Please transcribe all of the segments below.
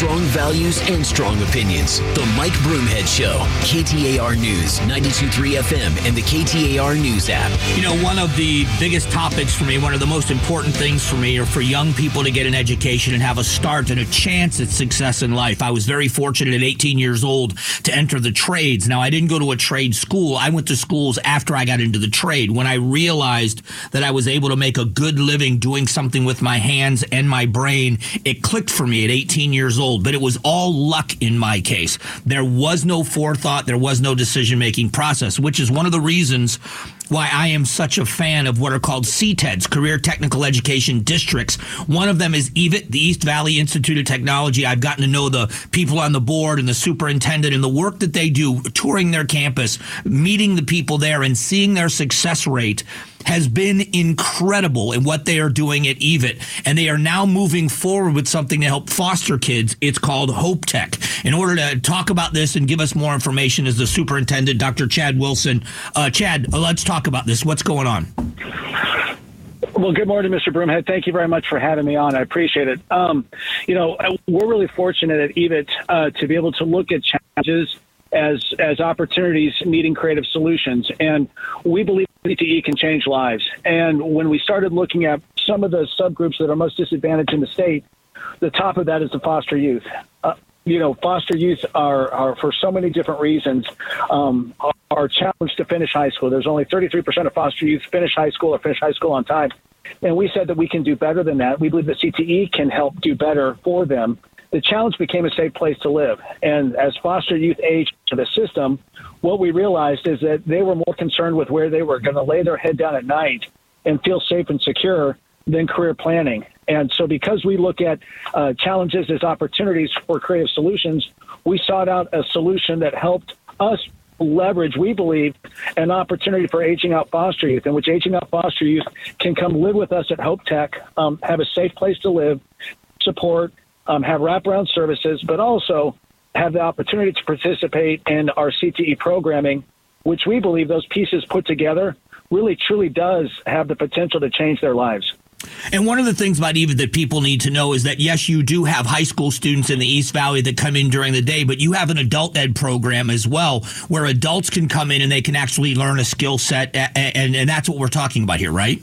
Strong values and strong opinions. The Mike Broomhead Show. KTAR News, 92.3 FM, and the KTAR News app. You know, one of the biggest topics for me, one of the most important things for me, are for young people to get an education and have a start and a chance at success in life. I was very fortunate at 18 years old to enter the trades. Now, I didn't go to a trade school. I went to schools after I got into the trade when I realized that I was able to make a good living doing something with my hands and my brain. It clicked for me at 18 years old, but it was all luck in my case. There was no forethought, there was no decision making process, which is one of the reasons why I am such a fan of what are called CTEDs, Career Technical Education Districts. One of them is EVIT, the East Valley Institute of Technology. I've gotten to know the people on the board and the superintendent and the work that they do, touring their campus, meeting the people there, and seeing their success rate has been incredible in what they are doing at EVIT. And they are now moving forward with something to help foster kids. It's called Hope Tech. In order to talk about this and give us more information is the superintendent, Dr. Chad Wilson. Uh, Chad, let's talk about this. What's going on? Well, good morning, Mr. Broomhead. Thank you very much for having me on. I appreciate it. Um, you know, we're really fortunate at EVIT uh, to be able to look at challenges as as opportunities needing creative solutions, and we believe CTE can change lives. And when we started looking at some of the subgroups that are most disadvantaged in the state, the top of that is the foster youth. Uh, you know, foster youth are, are for so many different reasons um, are challenged to finish high school. There's only 33% of foster youth finish high school or finish high school on time. And we said that we can do better than that. We believe that CTE can help do better for them. The challenge became a safe place to live. And as foster youth aged to the system, what we realized is that they were more concerned with where they were going to lay their head down at night and feel safe and secure than career planning. And so, because we look at uh, challenges as opportunities for creative solutions, we sought out a solution that helped us leverage, we believe, an opportunity for aging out foster youth, in which aging out foster youth can come live with us at Hope Tech, um, have a safe place to live, support, um, have wraparound services, but also have the opportunity to participate in our CTE programming, which we believe those pieces put together really truly does have the potential to change their lives. And one of the things about EVIT that people need to know is that yes, you do have high school students in the East Valley that come in during the day, but you have an adult ed program as well where adults can come in and they can actually learn a skill set. And, and that's what we're talking about here, right?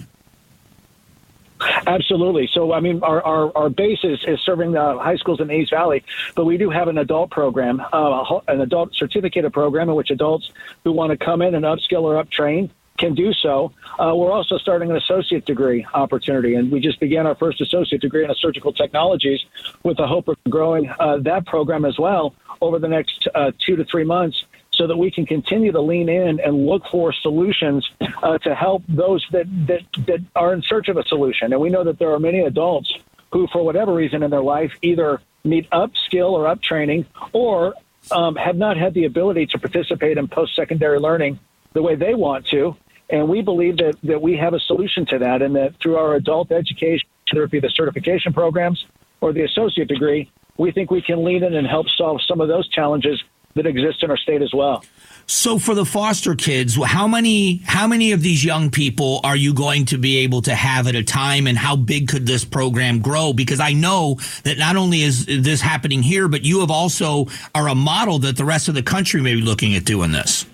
Absolutely. So, I mean, our, our, our base is, is serving the high schools in the East Valley, but we do have an adult program, uh, an adult certificate program in which adults who want to come in and upskill or uptrain can do so. Uh, we're also starting an associate degree opportunity, and we just began our first associate degree in surgical technologies with the hope of growing uh, that program as well over the next uh, two to three months so that we can continue to lean in and look for solutions uh, to help those that, that, that are in search of a solution. And we know that there are many adults who, for whatever reason in their life, either need upskill or uptraining or um, have not had the ability to participate in post secondary learning the way they want to. And we believe that, that we have a solution to that, and that through our adult education, whether it be the certification programs or the associate degree, we think we can lean in and help solve some of those challenges that exist in our state as well. So for the foster kids, how many how many of these young people are you going to be able to have at a time and how big could this program grow because I know that not only is this happening here but you have also are a model that the rest of the country may be looking at doing this.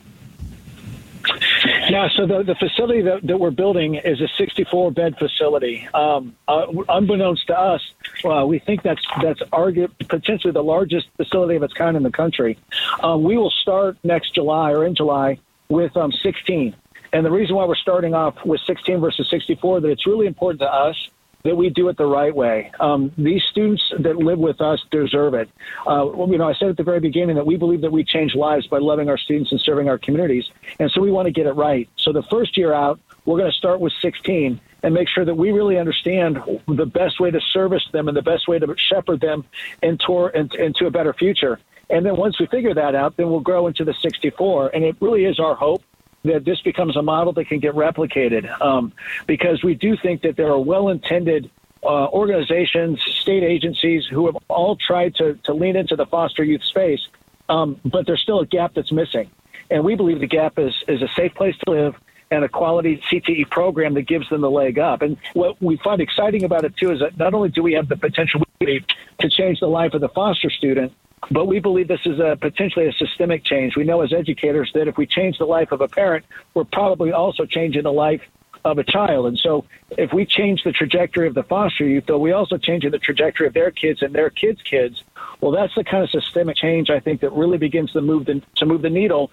Yeah, so the, the facility that, that we're building is a 64 bed facility. Um, uh, unbeknownst to us, uh, we think that's that's argu- potentially the largest facility of its kind in the country. Um, we will start next July or in July with um, 16. And the reason why we're starting off with 16 versus 64 that it's really important to us that we do it the right way. Um, these students that live with us deserve it. Uh, you know, I said at the very beginning that we believe that we change lives by loving our students and serving our communities, and so we want to get it right. So the first year out, we're going to start with 16 and make sure that we really understand the best way to service them and the best way to shepherd them into, into a better future. And then once we figure that out, then we'll grow into the 64. And it really is our hope that this becomes a model that can get replicated um, because we do think that there are well intended uh, organizations, state agencies who have all tried to, to lean into the foster youth space, um, but there's still a gap that's missing. And we believe the gap is, is a safe place to live and a quality CTE program that gives them the leg up. And what we find exciting about it too is that not only do we have the potential to change the life of the foster student, but we believe this is a potentially a systemic change. We know as educators that if we change the life of a parent, we're probably also changing the life of a child. And so if we change the trajectory of the foster youth, though we also change the trajectory of their kids and their kids' kids, well, that's the kind of systemic change I think that really begins to move the, to move the needle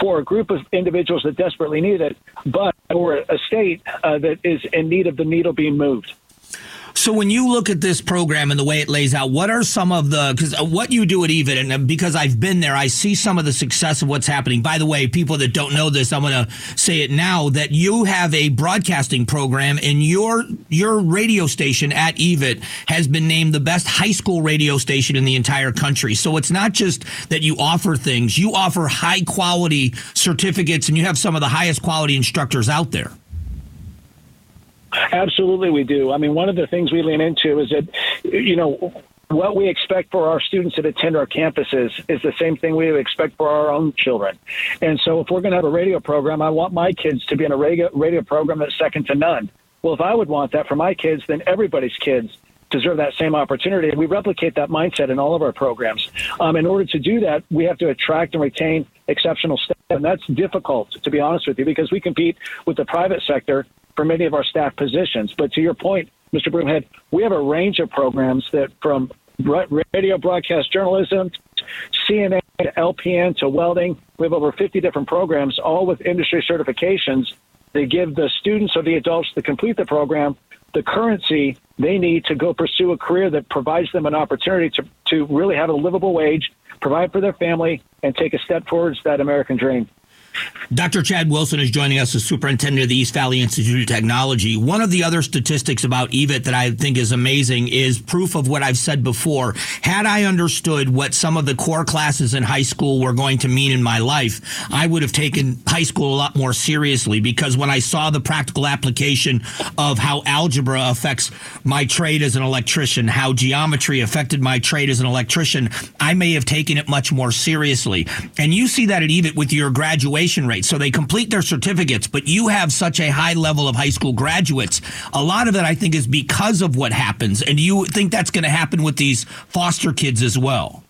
for a group of individuals that desperately need it, but for a state uh, that is in need of the needle being moved. So when you look at this program and the way it lays out, what are some of the because uh, what you do at EVIT, and uh, because I've been there, I see some of the success of what's happening. By the way, people that don't know this, I'm going to say it now that you have a broadcasting program, and your your radio station at EVIT has been named the best high school radio station in the entire country. So it's not just that you offer things; you offer high quality certificates, and you have some of the highest quality instructors out there. Absolutely, we do. I mean, one of the things we lean into is that, you know, what we expect for our students that attend our campuses is the same thing we expect for our own children. And so, if we're going to have a radio program, I want my kids to be in a radio, radio program that's second to none. Well, if I would want that for my kids, then everybody's kids deserve that same opportunity. And we replicate that mindset in all of our programs. Um, in order to do that, we have to attract and retain exceptional staff. And that's difficult, to be honest with you, because we compete with the private sector for many of our staff positions. But to your point, Mr. Broomhead, we have a range of programs that from radio broadcast journalism, CNA LPN to welding, we have over 50 different programs, all with industry certifications. They give the students or the adults that complete the program the currency they need to go pursue a career that provides them an opportunity to, to really have a livable wage, provide for their family, and take a step towards that American dream. Dr. Chad Wilson is joining us as superintendent of the East Valley Institute of Technology. One of the other statistics about EVIT that I think is amazing is proof of what I've said before. Had I understood what some of the core classes in high school were going to mean in my life, I would have taken high school a lot more seriously because when I saw the practical application of how algebra affects my trade as an electrician, how geometry affected my trade as an electrician, I may have taken it much more seriously. And you see that at EVIT with your graduation graduation rate. So they complete their certificates, but you have such a high level of high school graduates. A lot of it, I think, is because of what happens. And you think that's going to happen with these foster kids as well?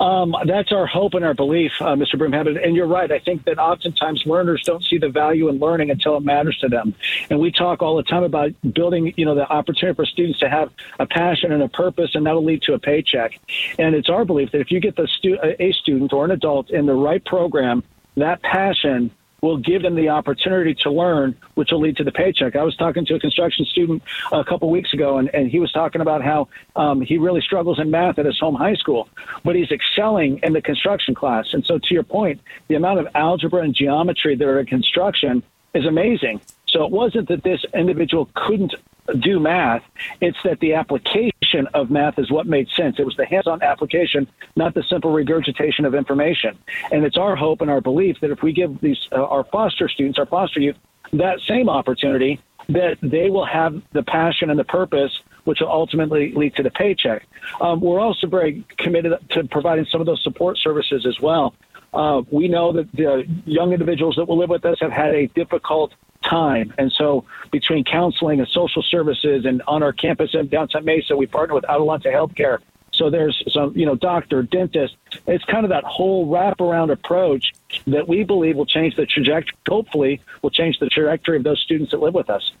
Um, that's our hope and our belief, uh, Mr. Broomhead. And you're right. I think that oftentimes learners don't see the value in learning until it matters to them. And we talk all the time about building, you know, the opportunity for students to have a passion and a purpose, and that'll lead to a paycheck. And it's our belief that if you get the stu- a student or an adult in the right program, that passion will give them the opportunity to learn, which will lead to the paycheck. I was talking to a construction student a couple weeks ago, and, and he was talking about how um, he really struggles in math at his home high school, but he's excelling in the construction class. And so, to your point, the amount of algebra and geometry that are in construction is amazing. So it wasn't that this individual couldn't do math. It's that the application of math is what made sense. It was the hands on application, not the simple regurgitation of information. And it's our hope and our belief that if we give these uh, our foster students, our foster youth, that same opportunity, that they will have the passion and the purpose which will ultimately lead to the paycheck. Um, we're also very committed to providing some of those support services as well. Uh, we know that the young individuals that will live with us have had a difficult time. And so between counseling and social services and on our campus in downtown Mesa, we partner with Adelante Healthcare. So there's some, you know, doctor, dentist. It's kind of that whole wraparound approach that we believe will change the trajectory, hopefully will change the trajectory of those students that live with us.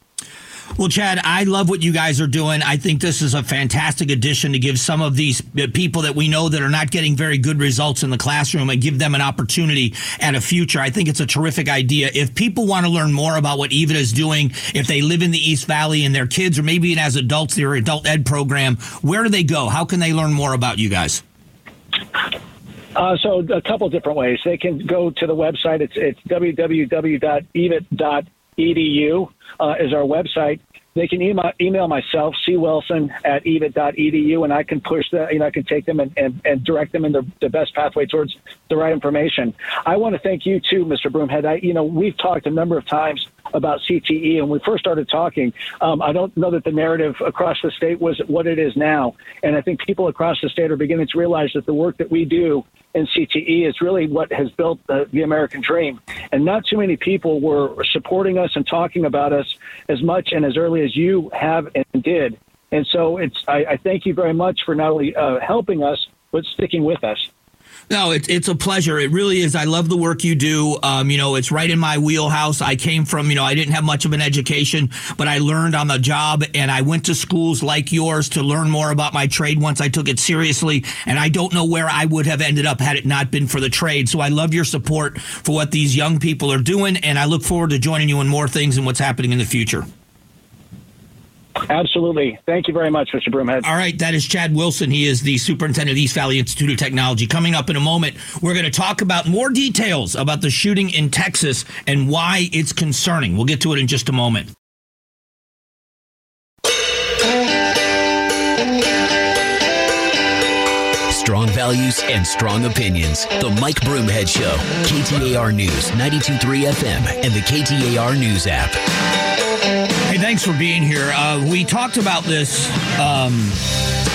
Well, Chad, I love what you guys are doing. I think this is a fantastic addition to give some of these uh, people that we know that are not getting very good results in the classroom and give them an opportunity at a future. I think it's a terrific idea. If people want to learn more about what EVIT is doing, if they live in the East Valley and their kids, or maybe as adults, their adult ed program, where do they go? How can they learn more about you guys? Uh, so a couple different ways. They can go to the website. It's it's www.evit.edu edu uh, is our website. They can email, email myself, cwilson at evit.edu, and I can push the, you know, I can take them and, and, and direct them in the, the best pathway towards the right information. I want to thank you too, Mr. Broomhead. I, you know, we've talked a number of times about CTE, and when we first started talking, um, I don't know that the narrative across the state was what it is now. And I think people across the state are beginning to realize that the work that we do in CTE is really what has built the, the, American dream. And not too many people were supporting us and talking about us as much and as early as you have and did. And so it's I, I thank you very much for not only uh, helping us but sticking with us. No, it's it's a pleasure. It really is. I love the work you do. Um, you know, it's right in my wheelhouse. I came from, you know, I didn't have much of an education, but I learned on the job and I went to schools like yours to learn more about my trade once I took it seriously. And I don't know where I would have ended up had it not been for the trade. So I love your support for what these young people are doing. And I look forward to joining you in more things and what's happening in the future. Absolutely. Thank you very much, Mr. Broomhead. All right. That is Chad Wilson. He is the superintendent of East Valley Institute of Technology. Coming up in a moment, we're going to talk about more details about the shooting in Texas and why it's concerning. We'll get to it in just a moment. Strong values and strong opinions. The Mike Broomhead Show, KTAR News, 92.3 FM, and the KTAR News app. Thanks for being here. Uh, we talked about this um,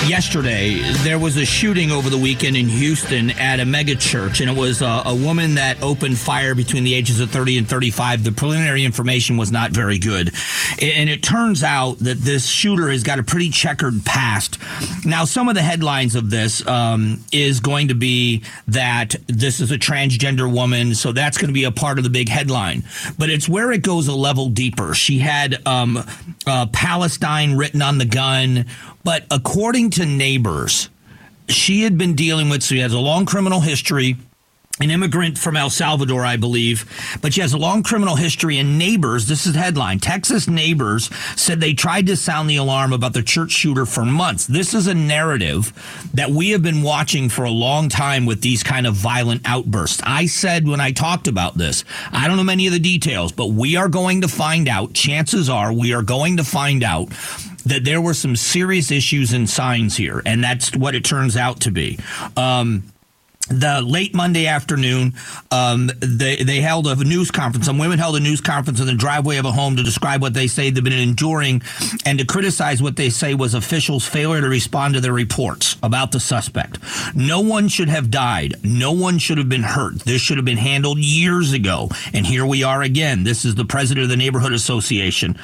yesterday. There was a shooting over the weekend in Houston at a mega church, and it was a, a woman that opened fire between the ages of 30 and 35. The preliminary information was not very good. And it turns out that this shooter has got a pretty checkered past. Now, some of the headlines of this um, is going to be that this is a transgender woman, so that's going to be a part of the big headline. But it's where it goes a level deeper. She had um, uh, Palestine written on the gun, but according to neighbors, she had been dealing with, so she has a long criminal history an immigrant from El Salvador, I believe, but she has a long criminal history. And neighbors, this is the headline Texas neighbors said they tried to sound the alarm about the church shooter for months. This is a narrative that we have been watching for a long time with these kind of violent outbursts. I said when I talked about this, I don't know many of the details, but we are going to find out. Chances are we are going to find out that there were some serious issues and signs here, and that's what it turns out to be. Um, the late Monday afternoon, um, they they held a news conference. Some women held a news conference in the driveway of a home to describe what they say they've been enduring and to criticize what they say was officials' failure to respond to their reports about the suspect. No one should have died. No one should have been hurt. This should have been handled years ago. And here we are again. This is the president of the neighborhood association.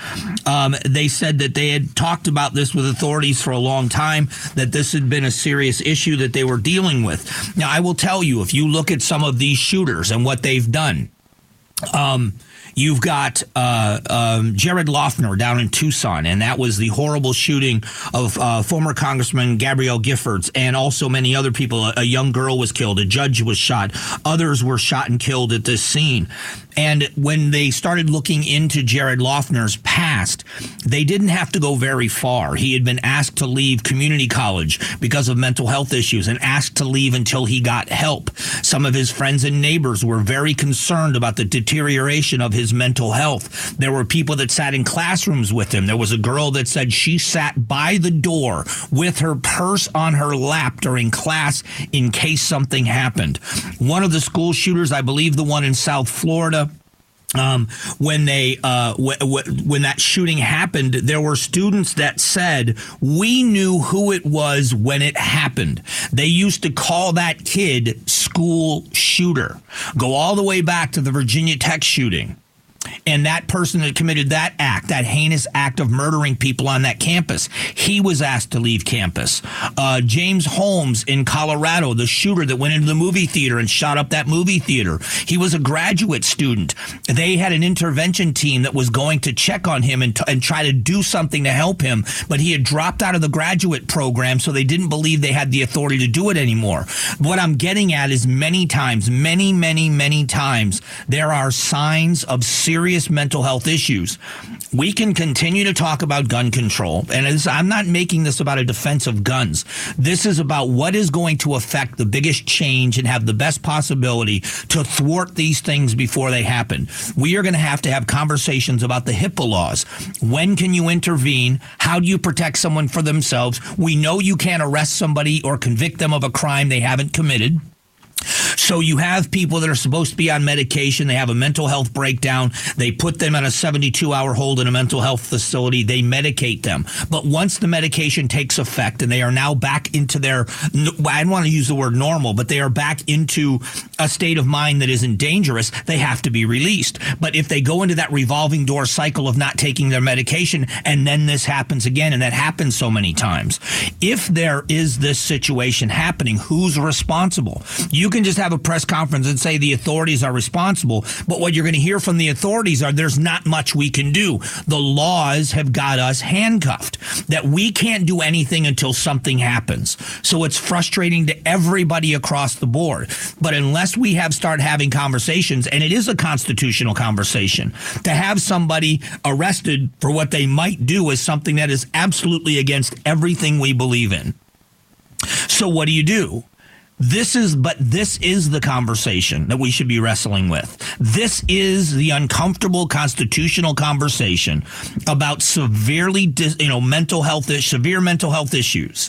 Um, they said that they had talked about this with authorities for a long time. That this had been a serious issue that they were dealing with. Now I will will tell you if you look at some of these shooters and what they've done. Um, You've got uh, um, Jared Loughner down in Tucson, and that was the horrible shooting of uh, former Congressman Gabrielle Giffords, and also many other people. A, a, young girl was killed, a judge was shot, others were shot and killed at this scene. And when they started looking into Jared Loughner's past, they didn't have to go very far. He had been asked to leave community college because of mental health issues and asked to leave until he got help. Some of his friends and neighbors were very concerned about the deterioration of his mental health. There were people that sat in classrooms with him. There was a girl that said she sat by the door with her purse on her lap during class in case something happened. One of the school shooters, I believe the one in South Florida, um, when they uh, w- w- when that shooting happened, there were students that said we knew who it was when it happened. They used to call that kid school shooter. Go all the way back to the Virginia Tech shooting and that person that committed that act, that heinous act of murdering people on that campus, he was asked to leave campus. Uh, James Holmes in Colorado, the shooter that went into the movie theater and shot up that movie theater, he was a graduate student. They had an intervention team that was going to check on him and, t- and try to do something to help him, but he had dropped out of the graduate program, so they didn't believe they had the authority to do it anymore. What I'm getting at is many times, many, many, many times, there are signs of serious mental health issues. We can continue to talk about gun control, and I'm not making this about a defense of guns. This is about what is going to affect the biggest change and have the best possibility to thwart these things before they happen. We are going to have to have conversations about the HIPAA laws. When can you intervene? How do you protect someone for themselves? We know you can't arrest somebody or convict them of a crime they haven't committed. So you have people that are supposed to be on medication. They have a mental health breakdown. They put them on a 72 hour hold in a mental health facility. They medicate them. But once the medication takes effect and they are now back into their, I don't want to use the word normal, but they are back into a state of mind that isn't dangerous, they have to be released. But if they go into that revolving door cycle of not taking their medication and then this happens again, and that happens so many times, if there is this situation happening, who's responsible? You can just have a press conference and say the authorities are responsible, but what you're going to hear from the authorities are there's not much we can do. The laws have got us handcuffed, that we can't do anything until something happens. So it's frustrating to everybody across the board. But unless we have start having conversations, and it is a constitutional conversation, to have somebody arrested for what they might do is something that is absolutely against everything we believe in. So what do you do? This is, but this is the conversation that we should be wrestling with. This is the uncomfortable constitutional conversation about severely, you know, mental health, severe mental health issues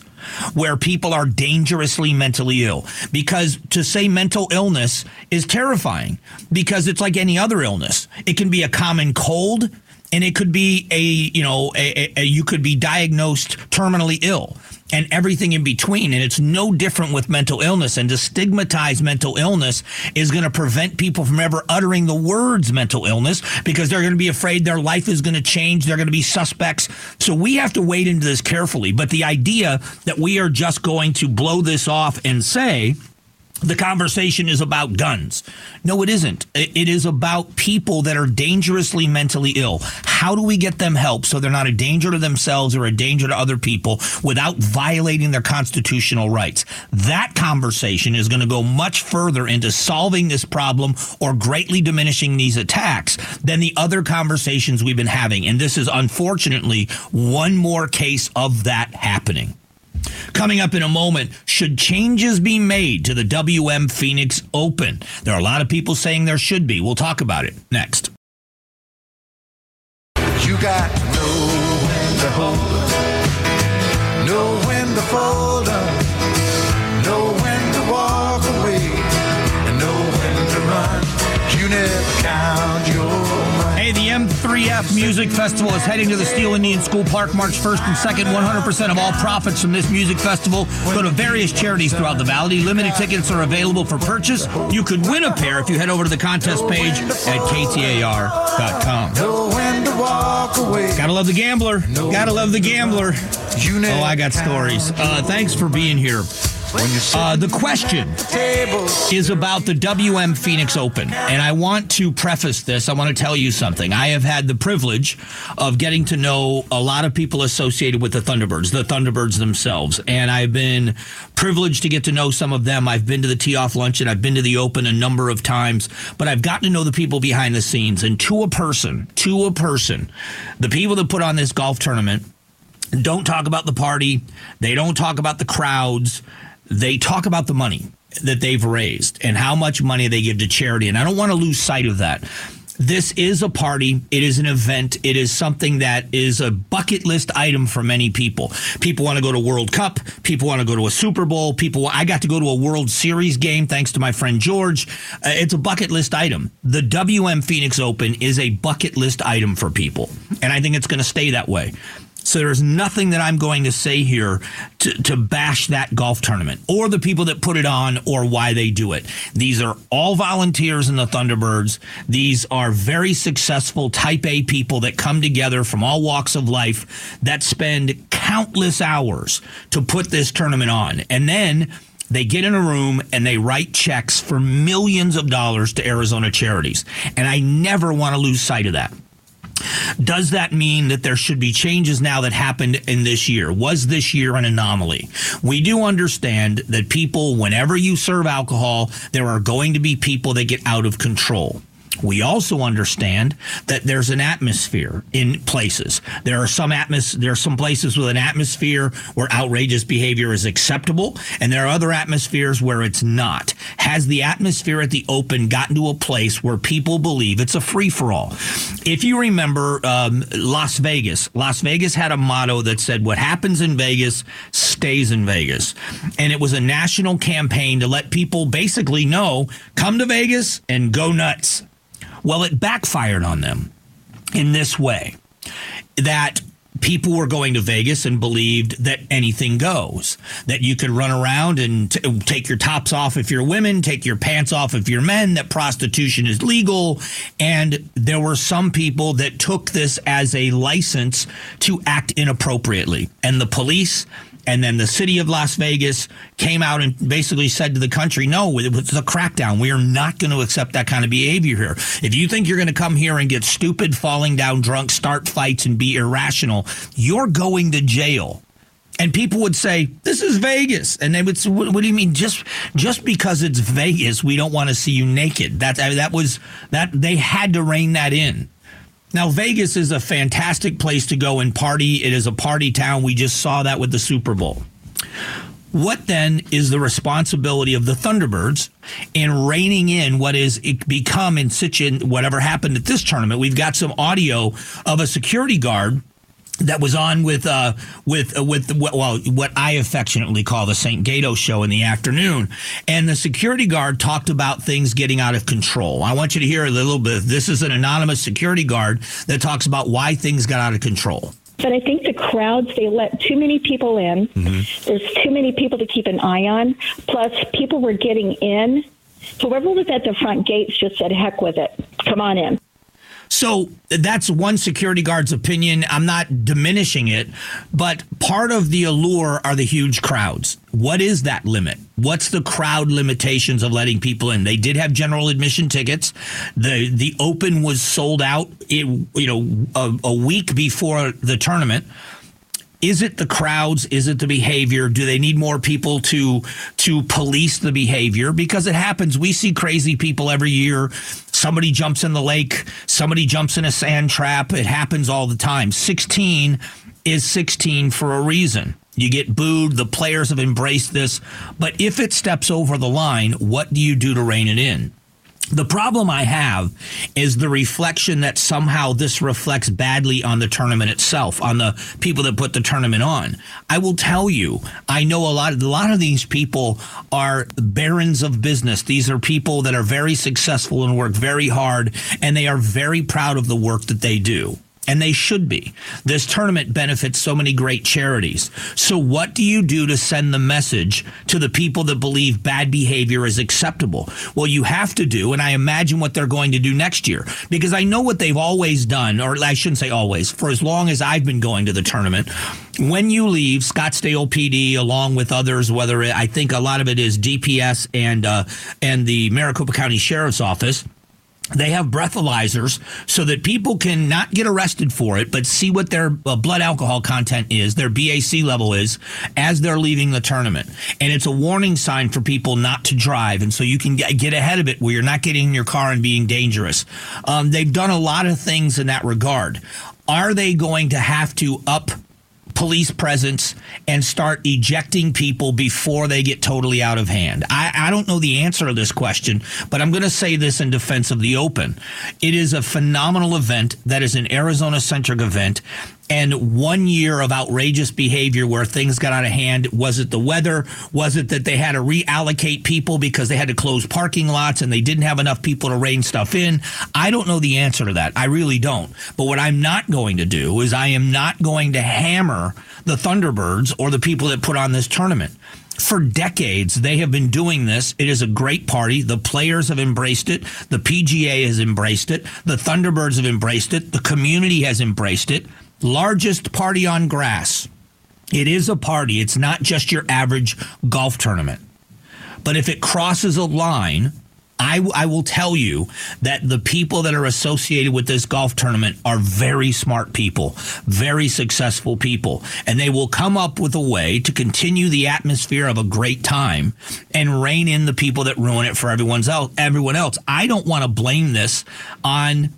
where people are dangerously mentally ill. Because to say mental illness is terrifying because it's like any other illness. It can be a common cold and it could be a, you know, a, a, a you could be diagnosed terminally ill and everything in between. And it's no different with mental illness. And to stigmatize mental illness is going to prevent people from ever uttering the words mental illness because they're going to be afraid their life is going to change. They're going to be suspects. So we have to wade into this carefully. But the idea that we are just going to blow this off and say, the conversation is about guns. No, it isn't. It is about people that are dangerously mentally ill. How do we get them help so they're not a danger to themselves or a danger to other people without violating their constitutional rights? That conversation is going to go much further into solving this problem or greatly diminishing these attacks than the other conversations we've been having. And this is unfortunately one more case of that happening. Coming up in a moment, should changes be made to the WM Phoenix Open? There are a lot of people saying there should be. We'll talk about it next. You got know when to hold know when to fold up, know when to walk away, and know when to run. You never count your The M3F Music Festival is heading to the Steele Indian School Park March 1st and 2nd. 100% of all profits from this music festival go to various charities throughout the valley. Limited tickets are available for purchase. You could win a pair if you head over to the contest page at ktar.com. Gotta love the gambler. Gotta love the gambler. Oh, I got stories. Uh, thanks for being here. Uh, the question is about the WM Phoenix Open. And I want to preface this. I want to tell you something. I have had the privilege of getting to know a lot of people associated with the Thunderbirds, the Thunderbirds themselves. And I've been privileged to get to know some of them. I've been to the Tee Off Luncheon, I've been to the Open a number of times, but I've gotten to know the people behind the scenes. And to a person, to a person, the people that put on this golf tournament don't talk about the party, they don't talk about the crowds they talk about the money that they've raised and how much money they give to charity. And I don't want to lose sight of that. This is a party. It is an event. It is something that is a bucket list item for many people. People want to go to World Cup. People want to go to a Super Bowl. People, I got to go to a World Series game thanks to my friend George. Uh, it's a bucket list item. The WM Phoenix Open is a bucket list item for people. And I think it's going to stay that way. So there's nothing that I'm going to say here to, to bash that golf tournament or the people that put it on or why they do it. These are all volunteers in the Thunderbirds. These are very successful type A people that come together from all walks of life that spend countless hours to put this tournament on. And then they get in a room and they write checks for millions of dollars to Arizona charities. And I never want to lose sight of that. Does that mean that there should be changes now that happened in this year? Was this year an anomaly? We do understand that people, whenever you serve alcohol, there are going to be people that get out of control. We also understand that there's an atmosphere in places. There are some atmos- there are some places with an atmosphere where outrageous behavior is acceptable, and there are other atmospheres where it's not. Has the atmosphere at the open gotten to a place where people believe it's a free for all? If you remember um, Las Vegas, Las Vegas had a motto that said, "What happens in Vegas stays in Vegas," and it was a national campaign to let people basically know, "Come to Vegas and go nuts." Well, it backfired on them in this way that people were going to Vegas and believed that anything goes, that you could run around and t- take your tops off if you're women, take your pants off if you're men, that prostitution is legal. And there were some people that took this as a license to act inappropriately. And the police and then the city of Las Vegas came out and basically said to the country, no, it was a crackdown. We are not going to accept that kind of behavior here. If you think you're going to come here and get stupid, falling down drunk, start fights, and be irrational, you're going to jail. And people would say, "This is Vegas," and they would say, "What, what do you mean? Just just because it's Vegas, we don't want to see you naked?" That that was that they had to rein that in. Now, Vegas is a fantastic place to go and party. It is a party town. We just saw that with the Super Bowl. What then is the responsibility of the Thunderbirds in reining in what is become in such in whatever happened at this tournament? We've got some audio of a security guard that was on with uh, with uh, with well what I affectionately call the St. Gato show in the afternoon, and the security guard talked about things getting out of control. I want you to hear a little bit. This is an anonymous security guard that talks about why things got out of control. But I think the crowds, they let too many people in. Mm-hmm. There's too many people to keep an eye on. Plus, people were getting in. Whoever was at the front gates just said, heck with it. Come on in. So that's one security guard's opinion. I'm not diminishing it, but part of the allure are the huge crowds. What is that limit? What's the crowd limitations of letting people in? They did have general admission tickets. The the open was sold out, it, you know, a, a week before the tournament is it the crowds is it the behavior do they need more people to to police the behavior because it happens we see crazy people every year somebody jumps in the lake somebody jumps in a sand trap it happens all the time. 16 is 16 for a reason. You get booed the players have embraced this but if it steps over the line what do you do to rein it in the problem I have is the reflection that somehow this reflects badly on the tournament itself, on the people that put the tournament on. I will tell you, I know a lot of a lot of these people are barons of business. These are people that are very successful and work very hard and they are very proud of the work that they do and they should be. This tournament benefits so many great charities. So, what do you do to send the message to the people that believe bad behavior is acceptable? Well, you have to do, and I imagine what they're going to do next year, because I know what they've always done, or I shouldn't say always, for as long as I've been going to the tournament. When you leave Scottsdale PD, along with others, whether it, I think a lot of it is DPS and uh, and the Maricopa County Sheriff's Office they have breathalyzers so that people can not get arrested for it, but see what their uh, blood alcohol content is, their BAC level is, as they're leaving the tournament. And it's a warning sign for people not to drive. And so you can get ahead of it where you're not getting in your car and being dangerous. Um, they've done a lot of things in that regard. Are they going to have to up police presence and start ejecting people before they get totally out of hand? I, I don't know the answer to this question, but I'm going to say this in defense of the Open. It is a phenomenal event that is an Arizona centric event and one year of outrageous behavior where things got out of hand. Was it the weather? Was it that they had to reallocate people because they had to close parking lots and they didn't have enough people to rein stuff in? I don't know the answer to that. I really don't. But what I'm not going to do is I am not going to hammer the Thunderbirds or the people that put on this tournament for decades they have been doing this it is a great party the players have embraced it the pga has embraced it the thunderbirds have embraced it the community has embraced it largest party on grass. It is a party. It's not just your average golf tournament. But if it crosses a line, I, I will tell you that the people that are associated with this golf tournament are very smart people, very successful people, and they will come up with a way to continue the atmosphere of a great time and rein in the people that ruin it for everyone's else, everyone else. I don't want to blame this on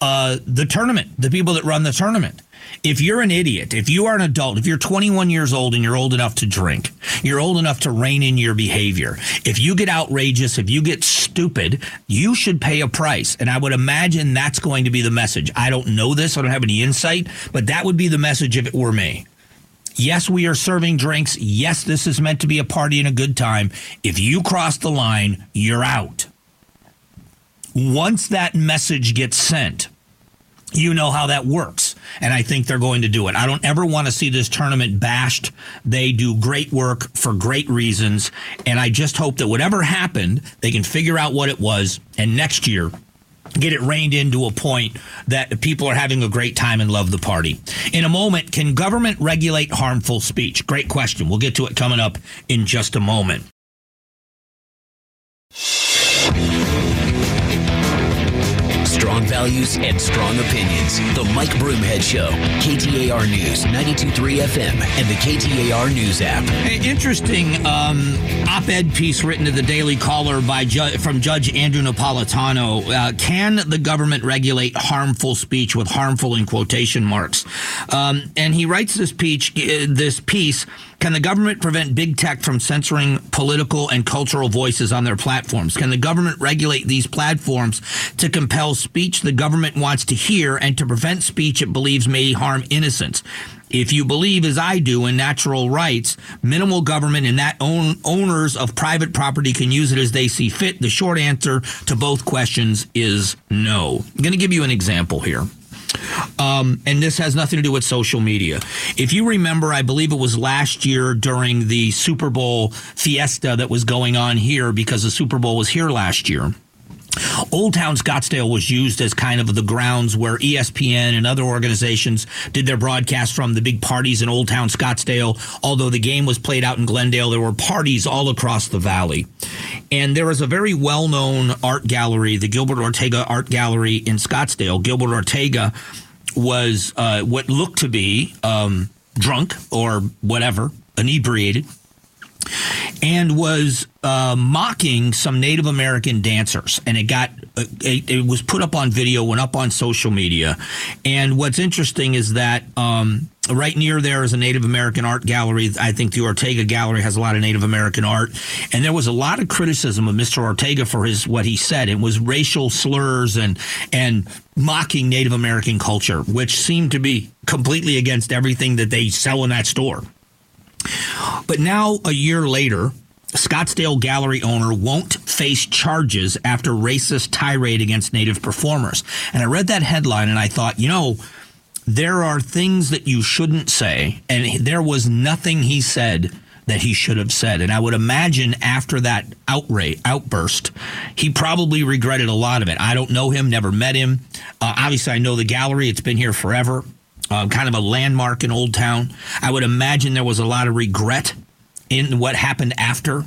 uh, the tournament, the people that run the tournament if you're an idiot, if you are an adult, if you're 21 years old and you're old enough to drink, you're old enough to rein in your behavior. If you get outrageous, if you get stupid, you should pay a price. And I would imagine that's going to be the message. I don't know this, I don't have any insight, but that would be the message if it were me. Yes, we are serving drinks. Yes, this is meant to be a party and a good time. If you cross the line, you're out. Once that message gets sent, you know how that works. And I think they're going to do it. I don't ever want to see this tournament bashed. They do great work for great reasons. And I just hope that whatever happened, they can figure out what it was. And next year, get it reined into a point that people are having a great time and love the party. In a moment, can government regulate harmful speech? Great question. We'll get to it coming up in just a moment. Strong values and strong opinions. The Mike Broomhead Show. KTAR News, 92.3 FM, and the KTAR News app. Hey, interesting um, op-ed piece written to the Daily Caller by Ju- from Judge Andrew Napolitano. Uh, can the government regulate harmful speech with harmful in quotation marks? Um, and he writes this piece, uh, this piece can the government prevent big tech from censoring political and cultural voices on their platforms? Can the government regulate these platforms to compel speech the government wants to hear and to prevent speech it believes may harm innocence? If you believe, as I do, in natural rights, minimal government and that own, owners of private property can use it as they see fit, the short answer to both questions is no. I'm going to give you an example here. Um, and this has nothing to do with social media. If you remember, I believe it was last year during the Super Bowl fiesta that was going on here because the Super Bowl was here last year. Old Town Scottsdale was used as kind of the grounds where ESPN and other organizations did their broadcasts from the big parties in Old Town Scottsdale. Although the game was played out in Glendale, there were parties all across the valley. And there was a very well known art gallery, the Gilbert Ortega Art Gallery in Scottsdale. Gilbert Ortega was uh, what looked to be um, drunk or whatever, inebriated and was uh, mocking some Native American dancers, and it got uh, it, it, was put up on video, went up on social media. And what's interesting is that um, right near there is a Native American art gallery. I think the Ortega Gallery has a lot of Native American art, and there was a lot of criticism of Mr. Ortega for his what he said. It was racial slurs and and mocking Native American culture, which seemed to be completely against everything that they sell in that store. But now, a year later, Scottsdale Gallery owner won't face charges after racist tirade against Native performers. And I read that headline and I thought, you know, there are things that you shouldn't say. And there was nothing he said that he should have said. And I would imagine after that outrage, outburst, he probably regretted a lot of it. I don't know him, never met him. Uh, obviously, I know the gallery, it's been here forever uh, kind of a landmark in Old Town. I would imagine there was a lot of regret in what happened after.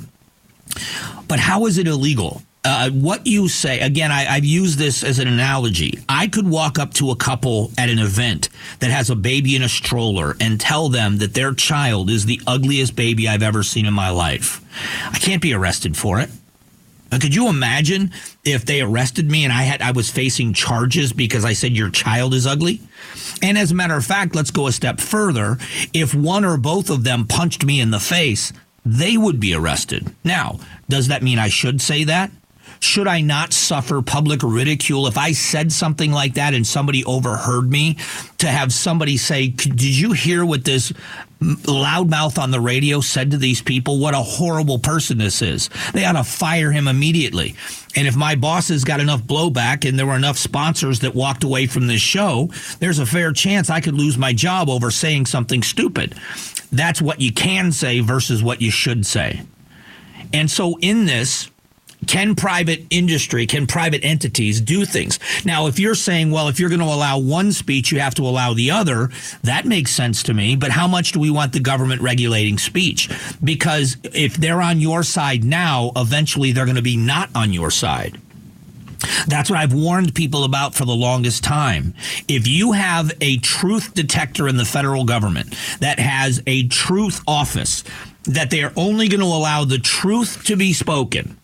But how is it illegal? Uh, what you say, again, I, have used this as an analogy. I could walk up to a couple at an event that has a baby in a stroller and tell them that their child is the ugliest baby I've ever seen in my life. I can't be arrested for it. Uh, could you imagine if they arrested me and I had I was facing charges because I said your child is ugly? And as a matter of fact, let's go a step further. If one or both of them punched me in the face, they would be arrested. Now, does that mean I should say that? Should I not suffer public ridicule if I said something like that and somebody overheard me? To have somebody say, Did you hear what this loudmouth on the radio said to these people? What a horrible person this is. They ought to fire him immediately. And if my bosses got enough blowback and there were enough sponsors that walked away from this show, there's a fair chance I could lose my job over saying something stupid. That's what you can say versus what you should say. And so in this, can private industry, can private entities do things? Now, if you're saying, well, if you're going to allow one speech, you have to allow the other, that makes sense to me. But how much do we want the government regulating speech? Because if they're on your side now, eventually they're going to be not on your side. That's what I've warned people about for the longest time. If you have a truth detector in the federal government that has a truth office, that they are only going to allow the truth to be spoken.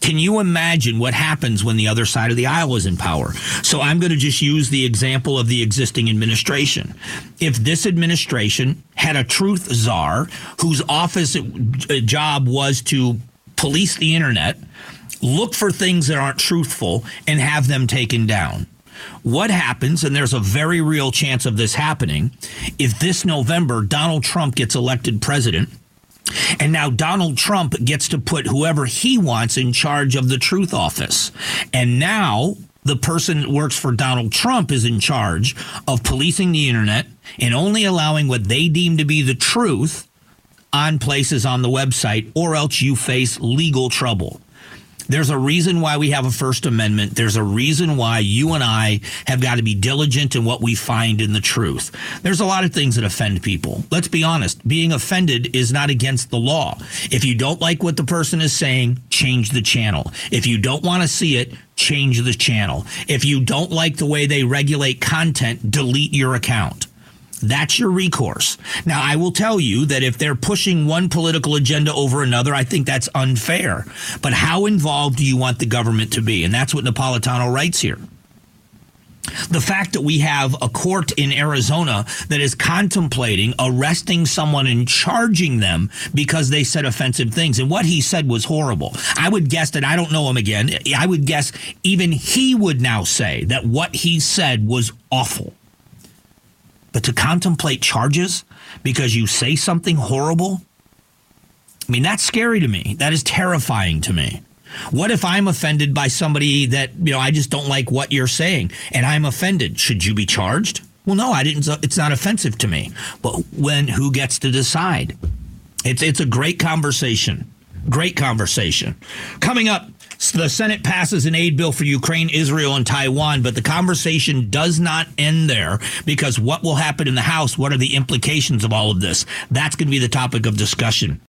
Can you imagine what happens when the other side of the aisle is in power? So I'm going to just use the example of the existing administration. If this administration had a truth czar whose office uh, job was to police the internet, look for things that aren't truthful, and have them taken down. What happens, and there's a very real chance of this happening, if this November Donald Trump gets elected president? And now Donald Trump gets to put whoever he wants in charge of the truth office. And now the person that works for Donald Trump is in charge of policing the internet and only allowing what they deem to be the truth on places on the website, or else you face legal trouble. There's a reason why we have a First Amendment. There's a reason why you and I have got to be diligent in what we find in the truth. There's a lot of things that offend people. Let's be honest. Being offended is not against the law. If you don't like what the person is saying, change the channel. If you don't want to see it, change the channel. If you don't like the way they regulate content, delete your account. That's your recourse. Now, I will tell you that if they're pushing one political agenda over another, I think that's unfair. But how involved do you want the government to be? And that's what Napolitano writes here. The fact that we have a court in Arizona that is contemplating arresting someone and charging them because they said offensive things. And what he said was horrible. I would guess that I don't know him again. I would guess even he would now say that what he said was awful. But to contemplate charges because you say something horrible, I mean, that's scary to me. That is terrifying to me. What if I'm offended by somebody that, you know, I just don't like what you're saying and I'm offended? Should you be charged? Well, no, I didn't. It's not offensive to me. But when, who gets to decide? It's, it's a great conversation. Great conversation. Coming up, the Senate passes an aid bill for Ukraine, Israel, and Taiwan, but the conversation does not end there because what will happen in the House? What are the implications of all of this? That's going to be the topic of discussion.